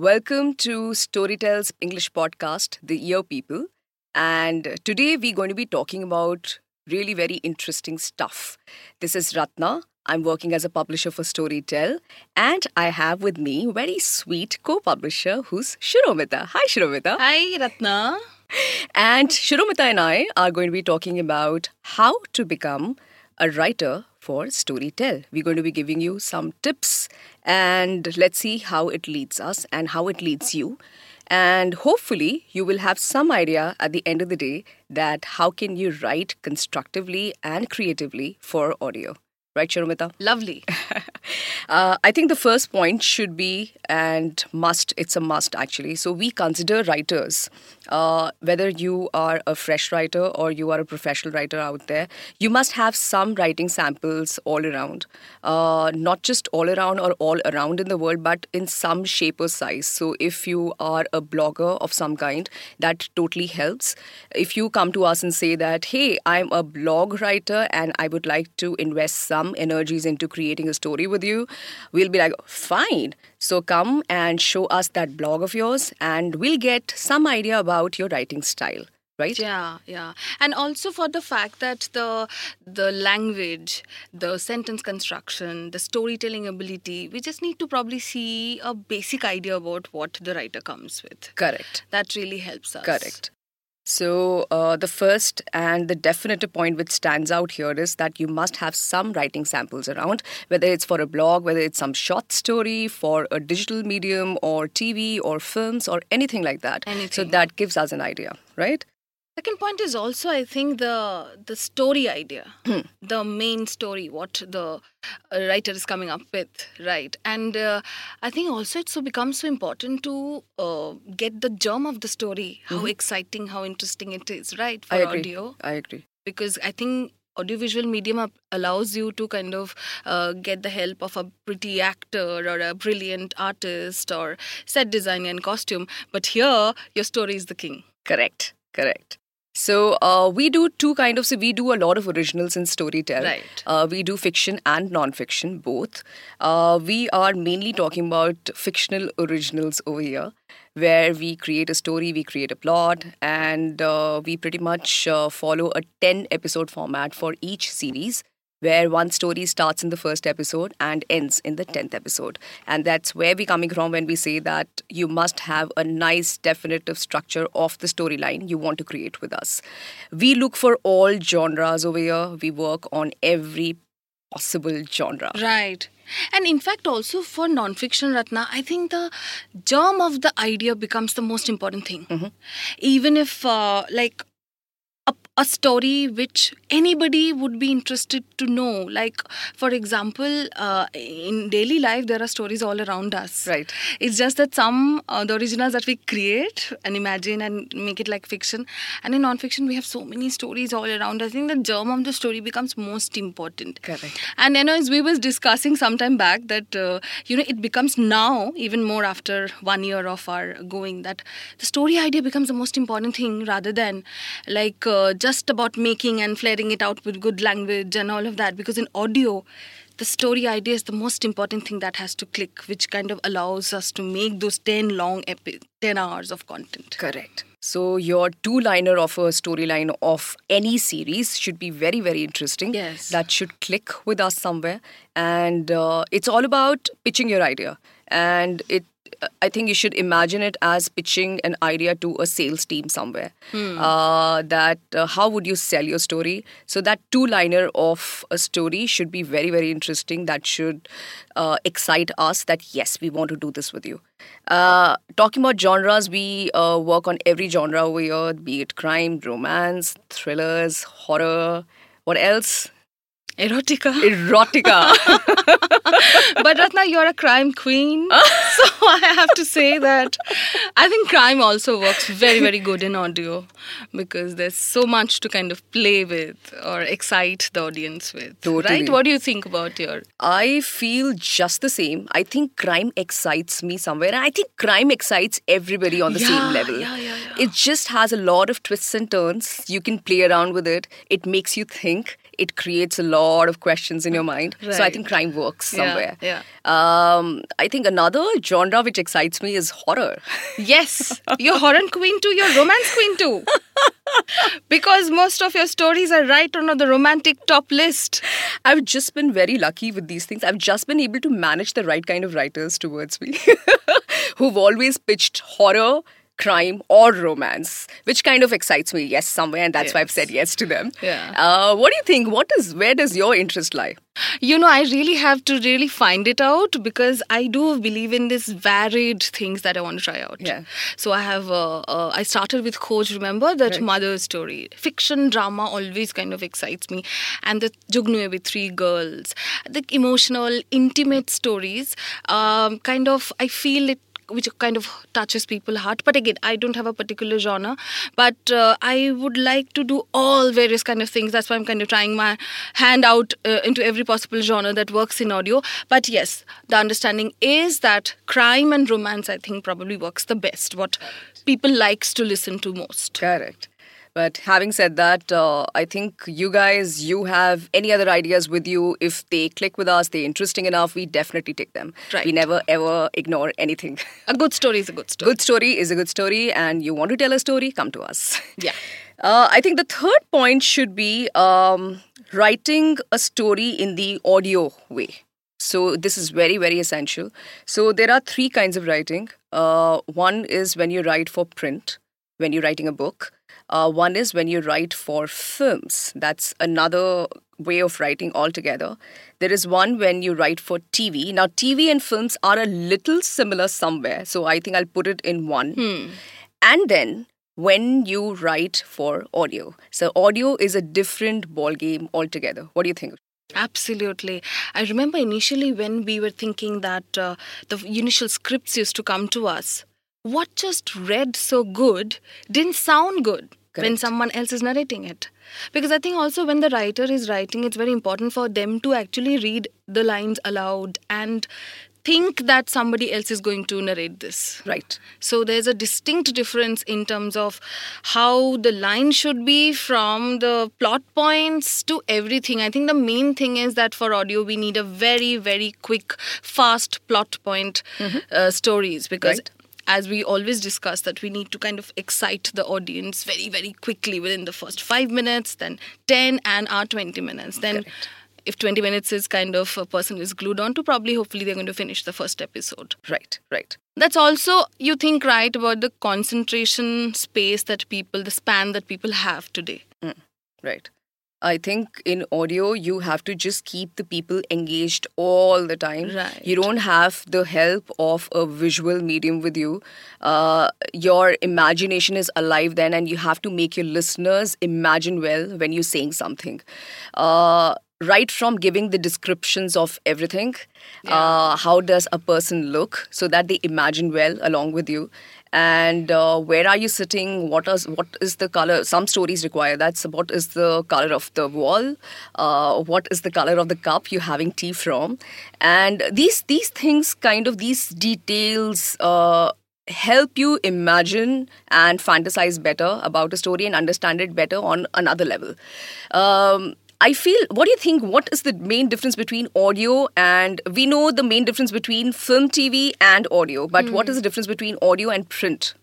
Welcome to Storytel's English podcast, The Ear People. And today we're going to be talking about really very interesting stuff. This is Ratna. I'm working as a publisher for Storytel, and I have with me very sweet co-publisher who's Shiromita. Hi, Shiromita. Hi, Ratna. And Shiromita and I are going to be talking about how to become a writer for Storytel. We're going to be giving you some tips and let's see how it leads us and how it leads you. And hopefully, you will have some idea at the end of the day that how can you write constructively and creatively for audio. Right, Shiromita? Lovely. uh, I think the first point should be and must, it's a must actually. So, we consider writers, uh, whether you are a fresh writer or you are a professional writer out there, you must have some writing samples all around. Uh, not just all around or all around in the world, but in some shape or size. So, if you are a blogger of some kind, that totally helps. If you come to us and say that, hey, I'm a blog writer and I would like to invest some energies into creating a story with you, we'll be like, fine. So come and show us that blog of yours, and we'll get some idea about your writing style right? Yeah yeah. And also for the fact that the the language the sentence construction the storytelling ability we just need to probably see a basic idea about what the writer comes with. Correct. That really helps us. Correct so, uh, the first and the definitive point which stands out here is that you must have some writing samples around, whether it's for a blog, whether it's some short story for a digital medium or TV or films or anything like that. Anything. So, that gives us an idea, right? Second point is also, I think, the the story idea, Hmm. the main story, what the uh, writer is coming up with, right? And uh, I think also it so becomes so important to uh, get the germ of the story, how exciting, how interesting it is, right, for Mm-hmm. I agree. audio. I agree. Because I think audiovisual medium up- allows you to kind of uh, get the help of a pretty actor or a brilliant artist or set designer and costume. But here, your story is the king. Correct. Correct. So uh, we do two kind of. So we do a lot of originals in storytelling. Right. Uh, we do fiction and non-fiction both. Uh, we are mainly talking about fictional originals over here, where we create a story, we create a plot, and uh, we pretty much uh, follow a ten episode format for each series. Where one story starts in the first episode and ends in the 10th episode. And that's where we're coming from when we say that you must have a nice, definitive structure of the storyline you want to create with us. We look for all genres over here, we work on every possible genre. Right. And in fact, also for nonfiction, Ratna, I think the germ of the idea becomes the most important thing. Even if, uh, like, a, story which anybody would be interested to know. Like, for example, uh, in daily life, there are stories all around us. Right. It's just that some uh, the originals that we create and imagine and make it like fiction, and in non-fiction we have so many stories all around. Us. I think the germ of the story becomes most important. Correct. And you know, as we was discussing some time back, that uh, you know it becomes now even more after one year of our going that the story idea becomes the most important thing rather than like uh, just about making and flaring it out with good language and all of that. Because in audio, the story idea is the most important thing that has to click, which kind of allows us to make those ten long epi- ten hours of content. Correct. So your two-liner of a storyline of any series should be very, very interesting. Yes. That should click with us somewhere, and uh, it's all about pitching your idea. And it, I think you should imagine it as pitching an idea to a sales team somewhere. Uh, that uh, how would you sell your story? So that two-liner of a story should be very, very interesting. That should uh, excite us. That yes, we want to do this with you. Uh, talking about genres, we uh, work on every genre over here, be it crime, romance, thrillers, horror. What else? Erotica. Erotica. but Ratna, you're a crime queen. so I have to say that I think crime also works very, very good in audio because there's so much to kind of play with or excite the audience with. Totally. Right? What do you think about your. I feel just the same. I think crime excites me somewhere, and I think crime excites everybody on the Yeah, same level. yeah, yeah, yeah. It just has a lot of twists and turns. You can play around with it. It makes you think. It creates a lot of questions in your mind. So I think crime works Yeah, somewhere. yeah. Um, I think another genre which excites me is horror. Yes, you're horror queen too, you're romance queen too. because most of your stories are right on the romantic top list. I've just been very lucky with these things. I've just been able to manage the right kind of writers towards me who've always pitched horror, crime, or romance, which kind of excites me, yes, somewhere, and that's why I've said yes to them. Yeah. Uh, what do you think? What is where does your interest lie? You know, I really have to really find it out because I do believe in this varied things that I want to try out. Yeah. So I have, uh, uh, I started with Coach, remember that Right. mother story. Fiction drama always kind of excites me. And the Jugnue with three girls, the emotional, intimate stories, um, kind of, I feel it which kind of touches people's heart. But again i don't have a particular genre. But uh, i would like to do all various kind of things. That's why i'm kind of trying my hand out uh, into every possible genre that works in audio. But yes the understanding is that crime and romance i think probably works the best what people likes to listen to most. Correct. But having said that, uh, I think you guys, you have any other ideas with you. If they click with us, they're interesting enough, we definitely take them. Right. We never ever ignore anything. a good story is a good story good story is a good story, and you want to tell a story, come to us. yeah Uh, I think the third point should be um, writing a story in the audio way. So this is very, very essential. So there are three kinds of writing. Uh, one is when you write for print, when you're writing a book. Uh, one is when you write for films. That's another way of writing altogether. There is one when you write for TV. Now, TV and films are a little similar somewhere. So I think I'll put it in one. And then when you write for audio. So audio is a different ball game altogether. What do you think? Absolutely. I remember initially when we were thinking that uh, the initial scripts used to come to us, what just read so good didn't sound good when someone else is narrating it. Because I think also when the writer is writing, it's very important for them to actually read the lines aloud and think that somebody else is going to narrate this. Right. So there's a distinct difference in terms of how the line should be from the plot points to everything. I think the main thing is that for audio we need a very very quick, fast plot point uh, stories because. Right. As we always discuss, that we need to kind of excite the audience very, very quickly within the first five minutes, then 10 and our 20 minutes. Then, Correct. if 20 minutes is kind of a person is glued on to, probably hopefully they're going to finish the first episode. Right. Right. That's also, you think, right, about the concentration space that people, the span that people have today. Mm, right. I think in audio, you have to just keep the people engaged all the time. Right. You don't have the help of a visual medium with you. Uh, your imagination is alive then, and you have to make your listeners imagine well when you're saying something. Uh, right from giving the descriptions of everything, uh, how does a person look, so that they imagine well along with you and uh, where are you sitting? What is what is the color? Some stories require that. So what is the color of the wall? Uh, what is the color of the cup you're having tea from? And these these things kind of these details uh, help you imagine and fantasize better about a story and understand it better on another level. Um, I feel, what do you think? What is the main difference between audio and we know the main difference between film, TV, and audio, but what is the difference between audio and print?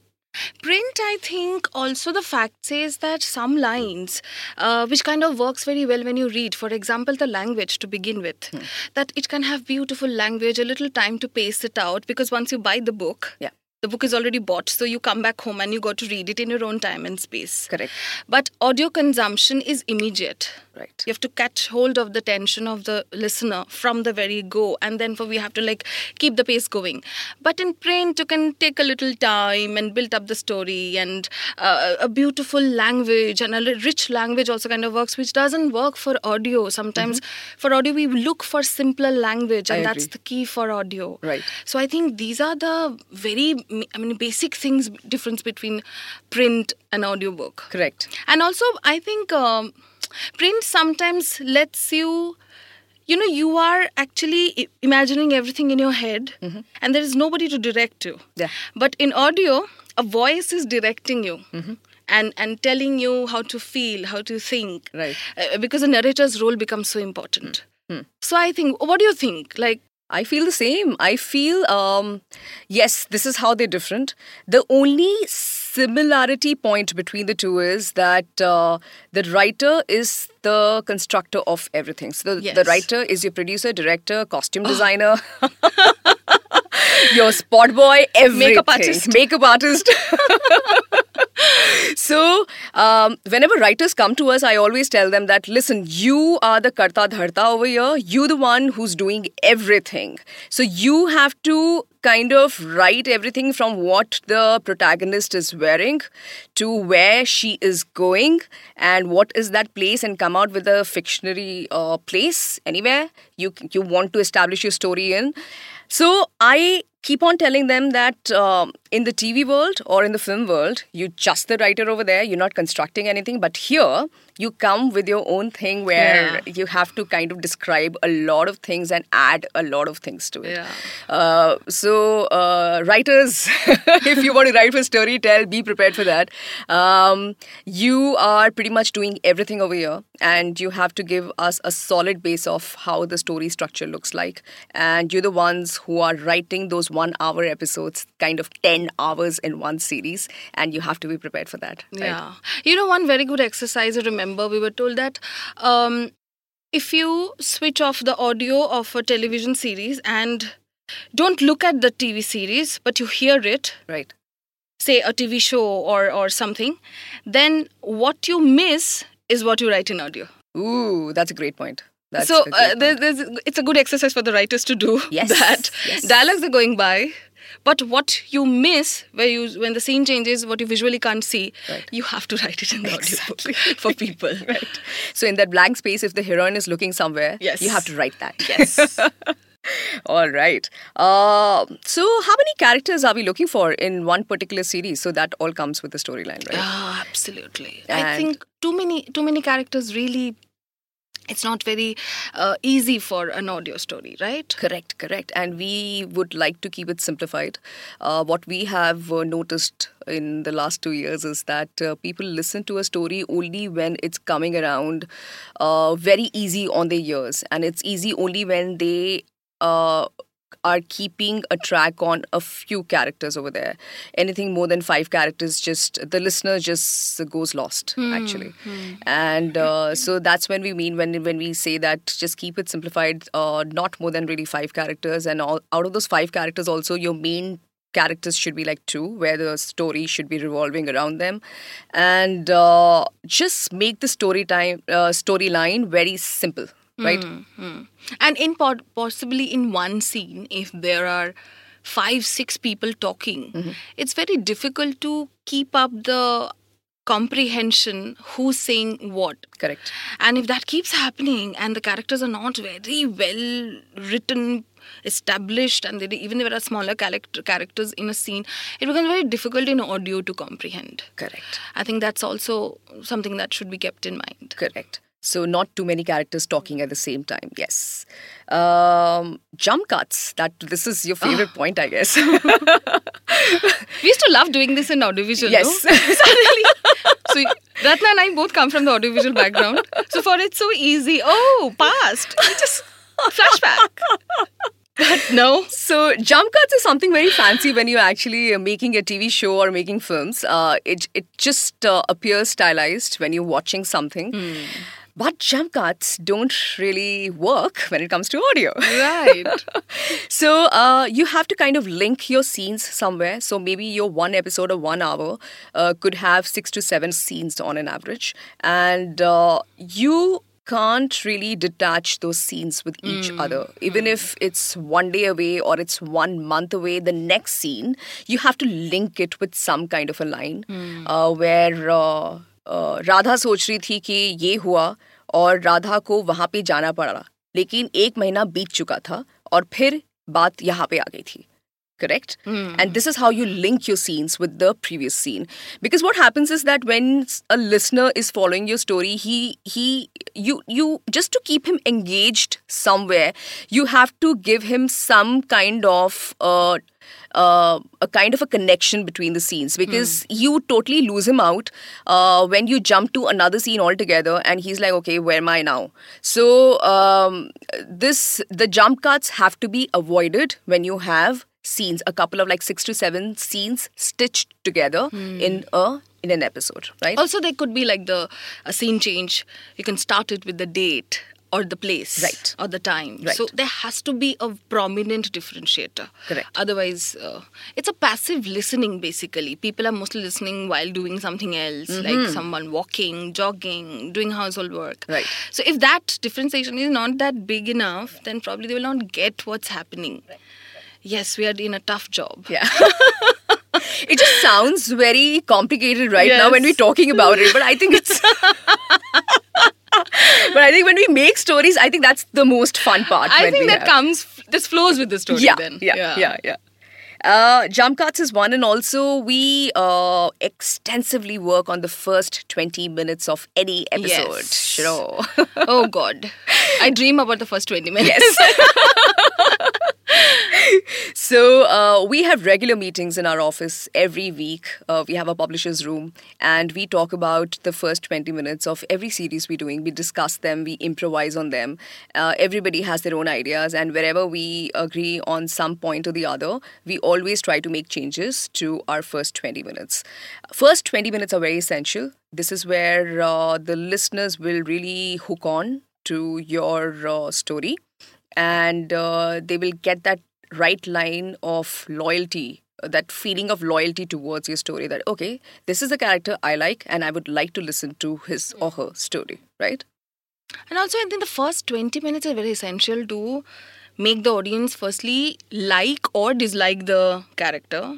Print, I think, also the fact says that some lines, uh, which kind of works very well when you read, for example, the language to begin with, that it can have beautiful language, a little time to pace it out, because once you buy the book, Yeah. The book is already bought, so you come back home and you got to read it in your own time and space. Correct. But audio consumption is immediate. Right. You have to catch hold of the tension of the listener from the very go, and then for we have to like keep the pace going. But in print, you can take a little time and build up the story, and uh, a beautiful language and a rich language also kind of works, which doesn't work for audio. Sometimes for audio, we look for simpler language, and I that's agree. the key for audio. Right. So I think these are the very, I mean, basic things difference between print and audiobook. Correct. And also, I think um, print sometimes lets you, you know, you are actually imagining everything in your head, and there is nobody to direct you. Yeah. But in audio, a voice is directing you. and and telling you how to feel, how to think. Right. Uh, because the narrator's role becomes so important. Hmm. So I think, what do you think? Like, I feel the same. I feel, um, yes, this is how they're different. The only similarity point between the two is that uh, the writer is the constructor of everything. So the, the writer is your producer, director, costume designer. your spot boy, everything. Makeup artist. Makeup artist. so, um, whenever writers come to us, I always tell them that listen, you are the karta dharta over here. You're the one who's doing everything. So you have to kind of write everything from what the protagonist is wearing to where she is going and what is that place and come out with a fictionary uh, place anywhere you you want to establish your story in so I keep on telling them that um, in the TV world or in the film world, you're just the writer over there. You're not constructing anything. But here, you come with your own thing where Yeah. you have to kind of describe a lot of things and add a lot of things to it. Yeah. Uh, so, uh, writers, if you want to write for Storytel, be prepared for that. Um, you are pretty much doing everything over here, and you have to give us a solid base of how the story structure looks like. And you're the ones who are writing those one hour episodes, kind of 10 hours in one series, and you have to be prepared for that. right? Yeah. You know, one very good exercise I remember, we were told that um, if you switch off the audio of a television series and don't look at the TV series, but you hear it, Right. say a TV show or, or something, then what you miss is what you write in audio. Ooh, that's a great point. That's so uh, point. there, there's, it's a good exercise for the writers to do Yes, that yes. dialogues are going by but what you miss where you when the scene changes what you visually can't see Right. you have to write it in the Exactly. audiobook for people right. So in that blank space, if the heroine is looking somewhere, Yes. you have to write that. yes All right. Uh, so how many characters are we looking for in one particular series? So that all comes with the storyline, right? Ah, absolutely i think too many too many characters really it's not very uh, easy for an audio story right Correct, correct. And we would like to keep it simplified. Uh, what we have uh, noticed in the last two years is that uh, people listen to a story only when it's coming around uh, very easy on their ears. And it's easy only when they uh, are keeping a track on a few characters over there. Anything more than five characters, just the listener just goes lost, actually. And uh, so that's when we mean when when we say that just keep it simplified, uh, not more than really five characters, and all, out of those five characters, also your main characters should be like two, where the story should be revolving around them, and uh, just make the story time uh, storyline very simple, right? Hmm. And in pod- possibly in one scene, if there are five, six people talking, it's very difficult to keep up the comprehension who's saying what. Correct. And if that keeps happening and the characters are not very well written, established, and they, even if there are smaller character, characters in a scene, it becomes very difficult in audio to comprehend. Correct. I think that's also something that should be kept in mind. Correct. So not too many characters talking at the same time. Yes. Um, jump cuts. That this is your favorite point, I guess. We used to love doing this in audiovisual. Yes. No? Suddenly, so Ratna and I both come from the audiovisual background. So for it's so easy. Oh, past. Just flashback. But no. So jump cuts is something very fancy when you're actually making a TV show or making films. Uh, it it just uh, appears stylized when you're watching something. But jump cuts don't really work when it comes to audio. Right. So uh, you have to kind of link your scenes somewhere. So maybe your one episode of one hour uh, could have six to seven scenes on an average, and uh, you can't really detach those scenes with each other. Even if it's one day away or it's one month away, the next scene you have to link it with some kind of a line uh, where. Uh, Radha सोच रही थी कि ये हुआ और राधा को वहाँ पे जाना पड़ा लेकिन एक महीना बीत चुका था और फिर बात यहाँ पे आ गई थी correct and this is how you link your scenes with the previous scene because what happens is that when a listener is following your story he he you you just to keep him engage somewhere you have to give him some kind of uh, a kind of a connection between the scenes because you totally lose him out uh, when you jump to another scene altogether and he's like okay where am i now? So um, this the jump cuts have to be avoided when you have scenes a couple of like six to seven scenes stitched together in a in an episode right? Also, there could be like the a scene change. You can start it with the date or the place, Right. or the time. Right. So there has to be a prominent differentiator. Correct. Otherwise, uh, it's a passive listening. Basically, people are mostly listening while doing something else, Mm-hmm. like someone walking, jogging, doing household work. Right. So if that differentiation is not that big enough, then probably they will not get what's happening. Yes, we are in a tough job. Yeah. it just sounds very complicated right now when we're talking about it, but I think it's. but I think when we make stories, I think that's the most fun part. I think that have- comes. This flows with the story. Yeah, then. yeah, yeah, yeah. Uh, jump cuts is one, and also we uh, extensively work on the first 20 minutes of any episode. Yes. Sure. oh God, I dream about the first twenty minutes. Yes. so uh, we have regular meetings in our office every week. Uh, we have a publisher's room, and we talk about the first 20 minutes of every series we're doing. We discuss them, we improvise on them. Uh, everybody has their own ideas, and wherever we agree on some point or the other, we always try to make changes to our first 20 minutes. First 20 minutes are very essential. This is where uh, the listeners will really hook on to your uh, story and uh, they will get that right line of loyalty uh, that feeling of loyalty towards your story that okay this is a character i like and i would like to listen to his or her story right? And also, I think the first 20 minutes are very essential to make the audience firstly like or dislike the character.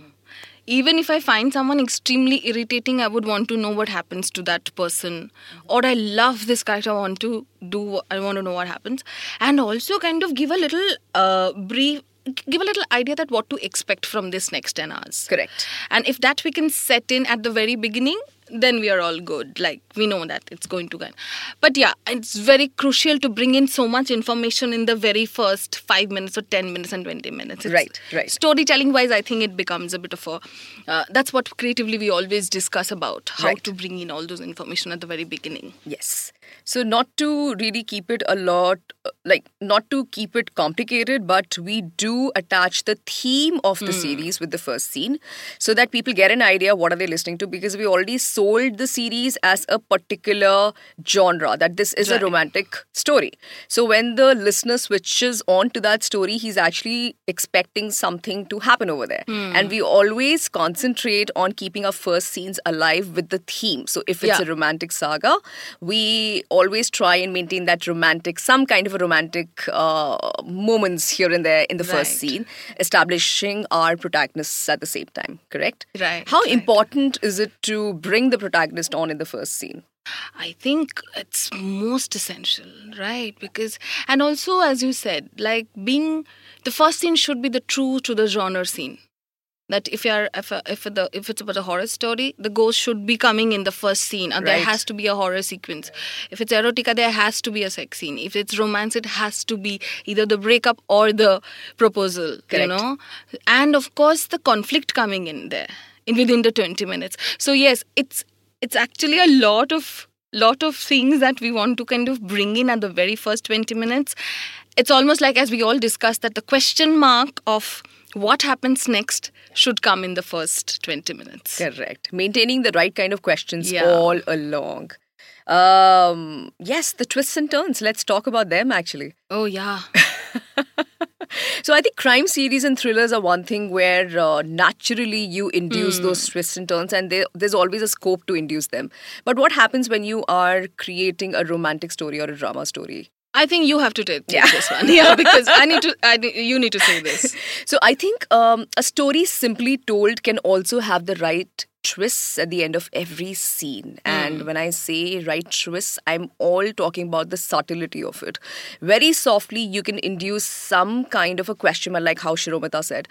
Even if I find someone extremely irritating, I would want to know what happens to that person. Or I love this character, I want to do, I want to know what happens. And also kind of give a little uh, brief, give a little idea that what to expect from this next 10 hours. correct And if that we can set in at the very beginning, then we are all good. Like we know that it's going to go. But yeah, it's very crucial to bring in so much information in the very first five minutes or ten minutes and twenty minutes. It's- Right, right. Storytelling wise, I think it becomes a bit of a. Uh, that's what creatively we always discuss about how Right. to bring in all those information at the very beginning. Yes. So, not to really keep it a lot, uh, like, not to keep it complicated, but we do attach the theme of the series with the first scene so that people get an idea what are they listening to because we already sold the series as a particular genre that this is a romantic story. So, when the listener switches on to that story, he's actually expecting something to happen over there. And we always concentrate on keeping our first scenes alive with the theme. So, if it's Yeah. a romantic saga, we always try and maintain that romantic, some kind of a romantic uh, moments here and there in the first scene, establishing our protagonists at the same time. Correct? Right, How right. important is it to bring the protagonist on in the first scene? I think it's most essential, right? Because, and also, as you said, like being the first scene should be the true to the genre scene. That if you're if if the if it's about a horror story, the ghost should be coming in the first scene, and there has to be a horror sequence. If it's erotica, there has to be a sex scene. If it's romance, it has to be either the breakup or the proposal. You know, and of course the conflict coming in there in within the twenty minutes. So yes, it's it's actually a lot of lot of things that we want to kind of bring in at the very first 20 minutes it's almost like as we all discussed that the question mark of what happens next should come in the first 20 minutes Correct. Maintaining the right kind of questions Yeah. all along. Um, yes, the twists and turns. Let's talk about them actually. oh yeah So I think crime series and thrillers are one thing where uh, naturally you induce those twists and turns, and there, there's always a scope to induce them. But what happens when you are creating a romantic story or a drama story? I think you have to take, take Yeah. this one yeah because i need to I, you need to say this So I think um, a story simply told can also have the right twists at the end of every scene. And when I say right twists, I'm all talking about the subtlety of it. Very softly, you can induce some kind of a question mark, like how Shiromita said.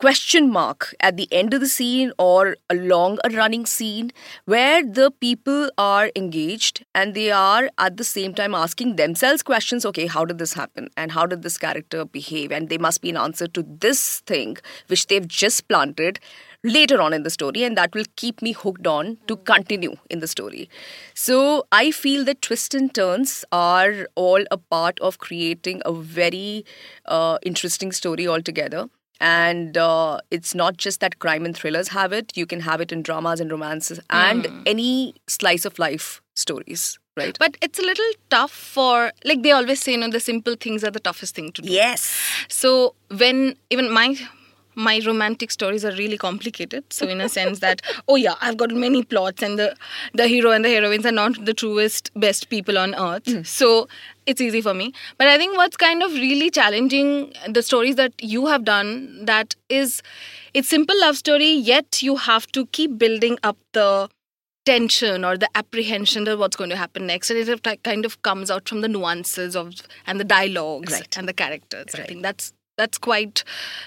Question mark at the end of the scene or along a running scene where the people are engaged and they are at the same time asking themselves questions okay how did this happen and how did this character behave? And they must be an answer to this thing which they've just planted later on in the story and that will keep me hooked on to continue in the story. So i feel that twists and turns are all a part of creating a very uh, interesting story altogether and uh, it's not just that crime and thrillers have it. You can have it in dramas and romances and any slice of life stories right? But it's a little tough for, like they always say, you know, the simple things are the toughest thing to do. yes. So when even my my romantic stories are really complicated. So in a sense that oh yeah, I've got many plots and the the hero and the heroines are not the truest best people on earth. Hmm. So it's easy for me. But I think what's kind of really challenging the stories that you have done that is it's simple love story yet you have to keep building up the tension or the apprehension of what's going to happen next and it kind of comes out from the nuances of and the dialogues Right. and the characters i think that's that's quite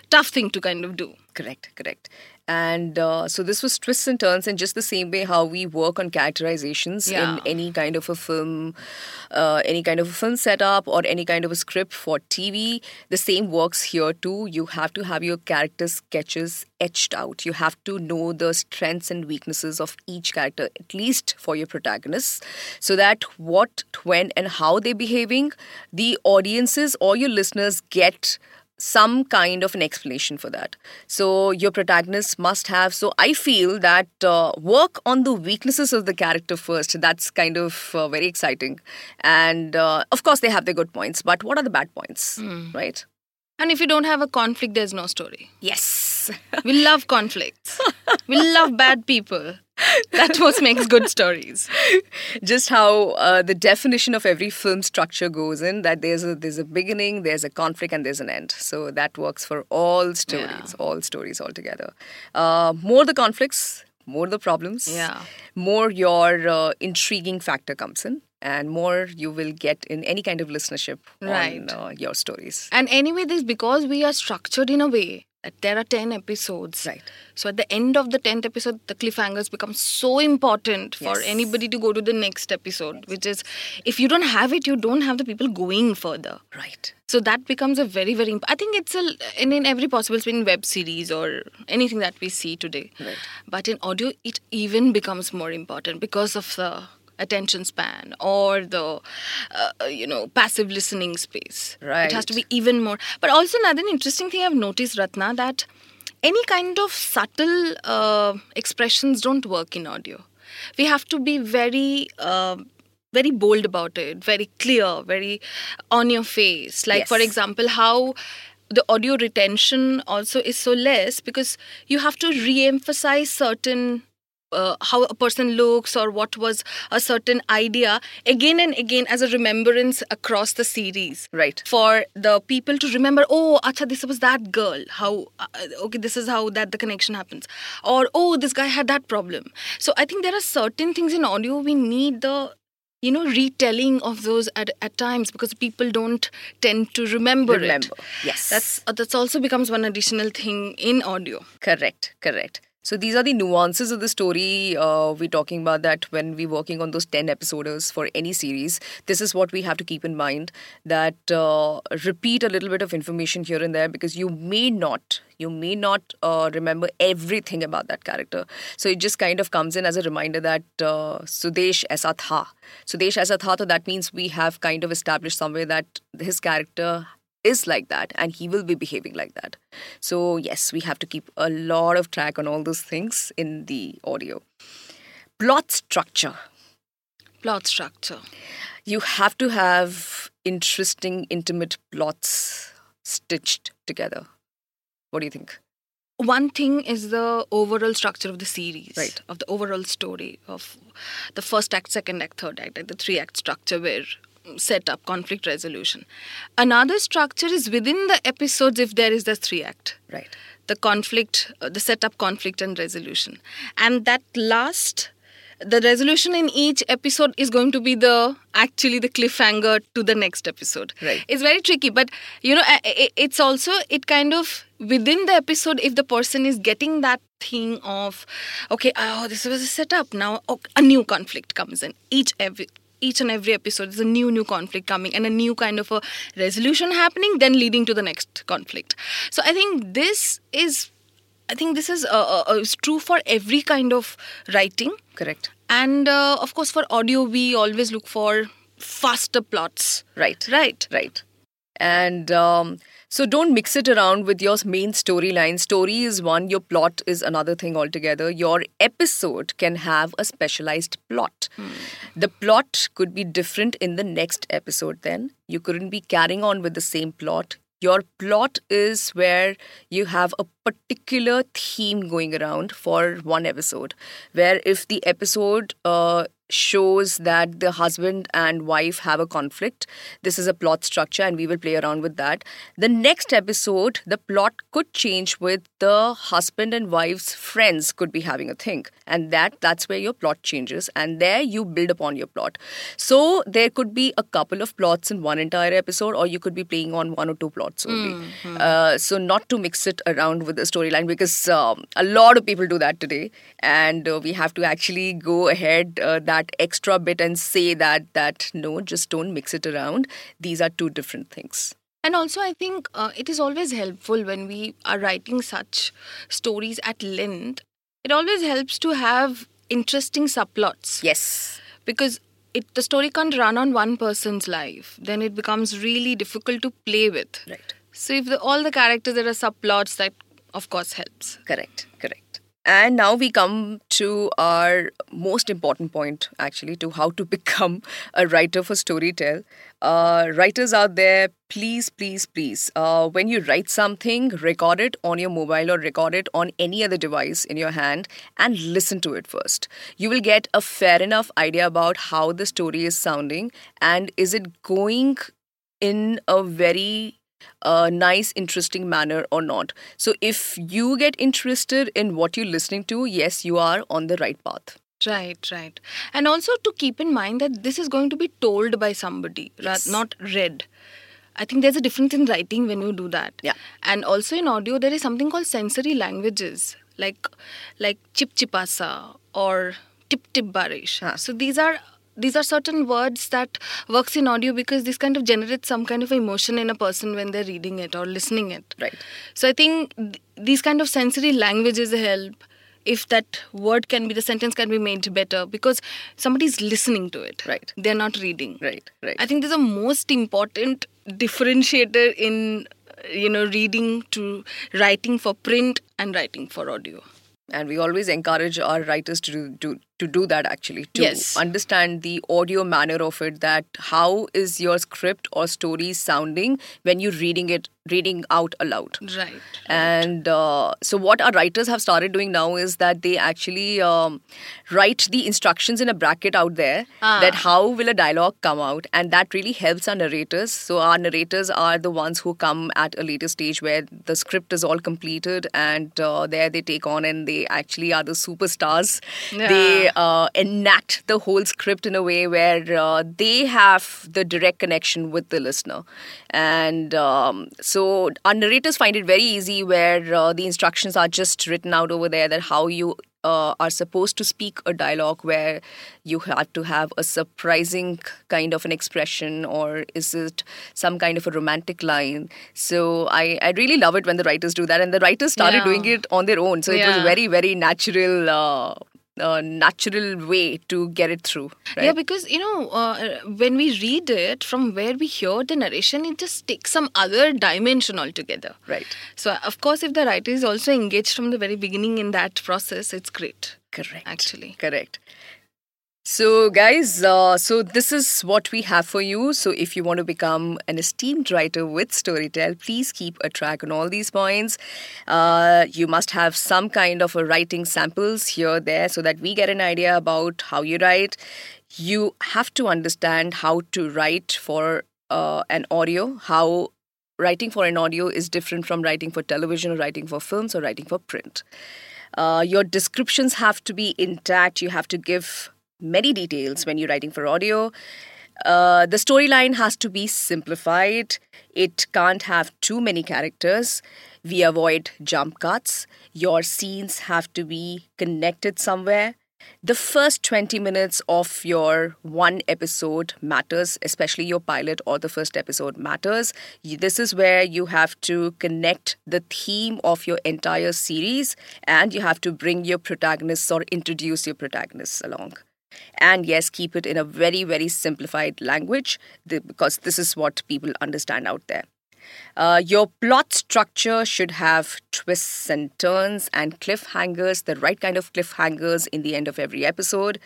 tough thing to kind of do Correct, correct. And uh, so this was twists and turns, and just the same way how we work on characterizations Yeah. in any kind of a film, uh, any kind of a film setup, or any kind of a script for TV. The same works here too. You have to have your character sketches etched out. You have to know the strengths and weaknesses of each character, at least for your protagonists, so that what, when, and how they're behaving, the audiences or your listeners get some kind of an explanation for that. So your protagonist must have. So I feel that uh, work on the weaknesses of the character first. That's kind of uh, very exciting, and uh, of course they have their good points. But what are the bad points, right? and if you don't have a conflict there's no story Yes. we love conflicts we love bad people that's what makes good stories Just how uh, the definition of every film structure goes in that there's a there's a beginning, there's a conflict, and there's an end. So that works for all stories, all stories altogether. Uh, more the conflicts, more the problems. Yeah. More your uh, intriguing factor comes in, and more you will get in any kind of listenership Right. on uh, your stories. and anyway this because we are structured in a way there are 10 episodes Right. so at the end of the 10th episode the cliffhangers become so important for Yes. anybody to go to the next episode which is if you don't have it you don't have the people going further Right. so that becomes a very very imp- i think it's a in, in every possible in web series or anything that we see today Right. but in audio it even becomes more important because of the attention span or the uh, you know passive listening space. Right. it has to be even more. But also another interesting thing i've noticed ratna that any kind of subtle uh, expressions don't work in audio. We have to be very uh, very bold about it very clear very on your face. Like for example how the audio retention also is so less because you have to re-emphasize certain uh, how a person looks or what was a certain idea again and again as a remembrance across the series Right. for the people to remember oh acha this was that girl how uh, okay this is how that the connection happens or oh this guy had that problem so i think there are certain things in audio we need the you know retelling of those at, at times because people don't tend to remember, Remember. it Yes. that's uh, that's also becomes one additional thing in audio Correct, correct. So these are the nuances of the story uh, we're talking about that when we're working on those 10 episodes for any series. This is what we have to keep in mind that uh, repeat a little bit of information here and there because you may not, you may not uh, remember everything about that character. So it just kind of comes in as a reminder that uh, Sudesh aisa tha. Sudesh aisa tha, so that means we have kind of established somewhere that his character is like that and he will be behaving like that. So, yes, we have to keep a lot of track on all those things in the audio. Plot structure. plot structure You have to have interesting, intimate plots stitched together. What do you think? one thing is the overall structure of the series Right. of the overall story of the first act second act third act like the three act structure where mm, set up conflict resolution. Another structure is within the episodes if there is the three act. Right. the conflict uh, the setup conflict and resolution. And that last the resolution in each episode is going to be the actually the cliffhanger to the next episode. Right. it's very tricky but you know it's also it kind of within the episode if the person is getting that thing of okay oh this was a setup. Now okay, a new conflict comes in. Each every each and every episode is a new new conflict coming and a new kind of a resolution happening then leading to the next conflict so i think this is i think this is uh, uh, uh is true for every kind of writing Correct. and uh, of course for audio we always look for faster plots Right. right Right. And um, so don't mix it around with your main storyline. Story is one, your plot is another thing altogether. Your episode can have a specialized plot. Hmm. The plot could be different in the next episode, then. You couldn't be carrying on with the same plot. Your plot is where you have a particular theme going around for one episode. Where if the episode uh, shows that the husband and wife have a conflict. This is a plot structure, and we will play around with that. The next episode, the plot could change with the husband and wife's friends could be having a thing, and that that's where your plot changes, and there you build upon your plot. So there could be a couple of plots in one entire episode, or you could be playing on one or two plots only. Uh, so not to mix it around with the storyline because um, a lot of people do that today, and uh, we have to actually go ahead uh, that extra bit and say that that no, just don't mix it around. These are two different things. And also, I think uh, it is always helpful when we are writing such stories at length. It always helps to have interesting subplots Yes, because it the story can't run on one person's life. Then it becomes really difficult to play with. right. So if the, all the characters there are subplots, that of course helps. Correct, correct. And now we come to our most important point, actually, to how to become a writer for Storytel. Uh, writers out there, please, please, please, uh, when you write something, record it on your mobile or record it on any other device in your hand and listen to it first. You will get a fair enough idea about how the story is sounding and is it going in a very uh, nice, interesting manner or not. So, if you get interested in what you're listening to, yes, you are on the right path. Right, right. And also to keep in mind that this is going to be told by somebody, ra- Yes. not read. I think there's a difference in writing when you do that. Yeah. And also in audio, there is something called sensory languages, like like chip chipasa or tip tip barish. Ah. So these are these are certain words that works in audio because this kind of generates some kind of emotion in a person when they're reading it or listening it. Right. So I think th- these kind of sensory languages help if that word can be the sentence can be made better because somebody's listening to it. Right. They're not reading. Right, right. I think there's a most important differentiator in uh, you know reading to writing for print and writing for audio. and we always encourage our writers to do, to, to do that actually to Yes. understand the audio manner of it that how is your script or story sounding when you're reading it reading out aloud Right. and uh, so what our writers have started doing now is that they actually um, write the instructions in a bracket out there Ah. that how will a dialogue come out and that really helps our narrators so our narrators are the ones who come at a later stage where the script is all completed and uh, there they take on and they actually are the superstars they Yeah. uh, enact the whole script in a way where uh, they have the direct connection with the listener. And um, so our narrators find it very easy where uh, the instructions are just written out over there that how you uh, are supposed to speak a dialogue where you have to have a surprising kind of an expression or is it some kind of a romantic line so i, I really love it when the writers do that and the writers started Yeah. doing it on their own so it was very very natural uh, uh, natural way to get it through right? Yeah, because you know, uh, when we read it, from where we hear the narration, it just takes some other dimension altogether. right So, of course, if the writer is also engaged from the very beginning in that process, it's great. correct Actually. correct so guys uh, so this is what we have for you. So if you want to become an esteemed writer with storytel please keep a track on all these points. Uh, you must have some kind of a writing samples here there so that we get an idea about how you write. You have to understand how to write for uh, an audio how writing for an audio is different from writing for television or writing for films or writing for print. Uh, your descriptions have to be intact. You have to give many details when you're writing for audio. Uh, the storyline has to be simplified. It can't have too many characters. We avoid jump cuts. Your scenes have to be connected somewhere. The first 20 minutes of your one episode matters, especially your pilot or the first episode matters. This is where you have to connect the theme of your entire series and you have to bring your protagonists or introduce your protagonists along. And yes, keep it in a very, very simplified language because this is what people understand out there. Uh, your plot structure should have twists and turns and cliffhangers, the right kind of cliffhangers in the end of every episode.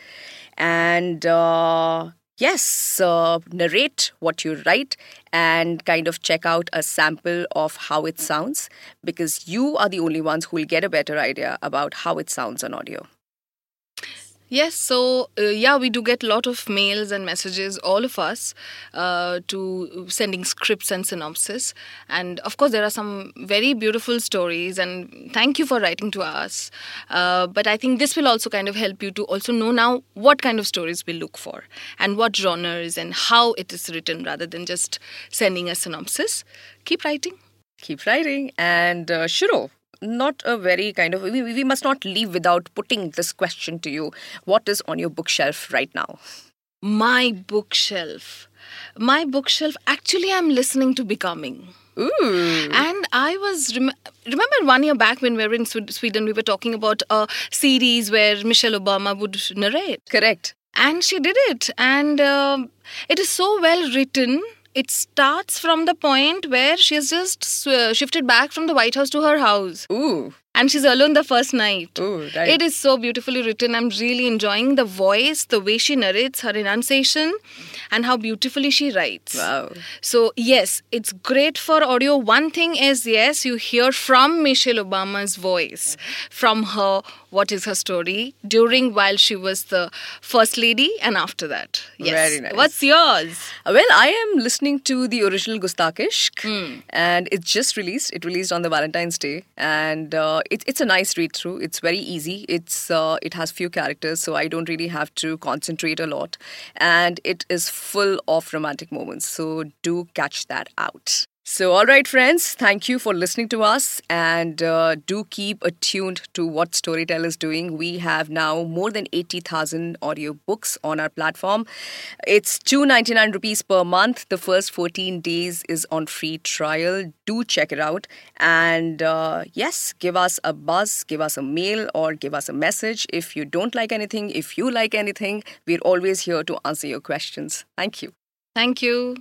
And uh, yes, uh, narrate what you write and kind of check out a sample of how it sounds because you are the only ones who will get a better idea about how it sounds on audio. Yes, so uh, yeah, we do get a lot of mails and messages, all of us, uh, to sending scripts and synopsis. And of course, there are some very beautiful stories, and thank you for writing to us. Uh, but I think this will also kind of help you to also know now what kind of stories we look for and what genres and how it is written rather than just sending a synopsis. Keep writing. Keep writing. And uh, Shiro, not a very kind of we, we must not leave without putting this question to you what is on your bookshelf right now my bookshelf my bookshelf actually i'm listening to becoming Ooh. And I was rem- remember one year back when we were in Sweden, we were talking about a series where Michelle Obama would narrate. Correct. And she did it, and uh, it is so well written it starts from the point where she has just uh, shifted back from the White House to her house. Ooh. And she's alone the first night. Ooh, right. It is so beautifully written. I'm really enjoying the voice, the way she narrates, her enunciation, and how beautifully she writes. Wow. So, yes, it's great for audio. One thing is, yes, you hear from Michelle Obama's voice, from her what is her story during while she was the first lady and after that. Yes. Very nice. What's yours? Well, I am listening to the original Gustakh Ishq mm. and it's just released. It released on the Valentine's Day and uh, it, it's a nice read through. It's very easy. It's uh, It has few characters so I don't really have to concentrate a lot and it is full of romantic moments. So do catch that out. So, all right, friends, thank you for listening to us and uh, do keep attuned to what Storytel is doing. We have now more than 80,000 audio books on our platform. It's 299 rupees per month. The first 14 days is on free trial. Do check it out. And uh, yes, give us a buzz, give us a mail, or give us a message. If you don't like anything, if you like anything, we're always here to answer your questions. Thank you. Thank you.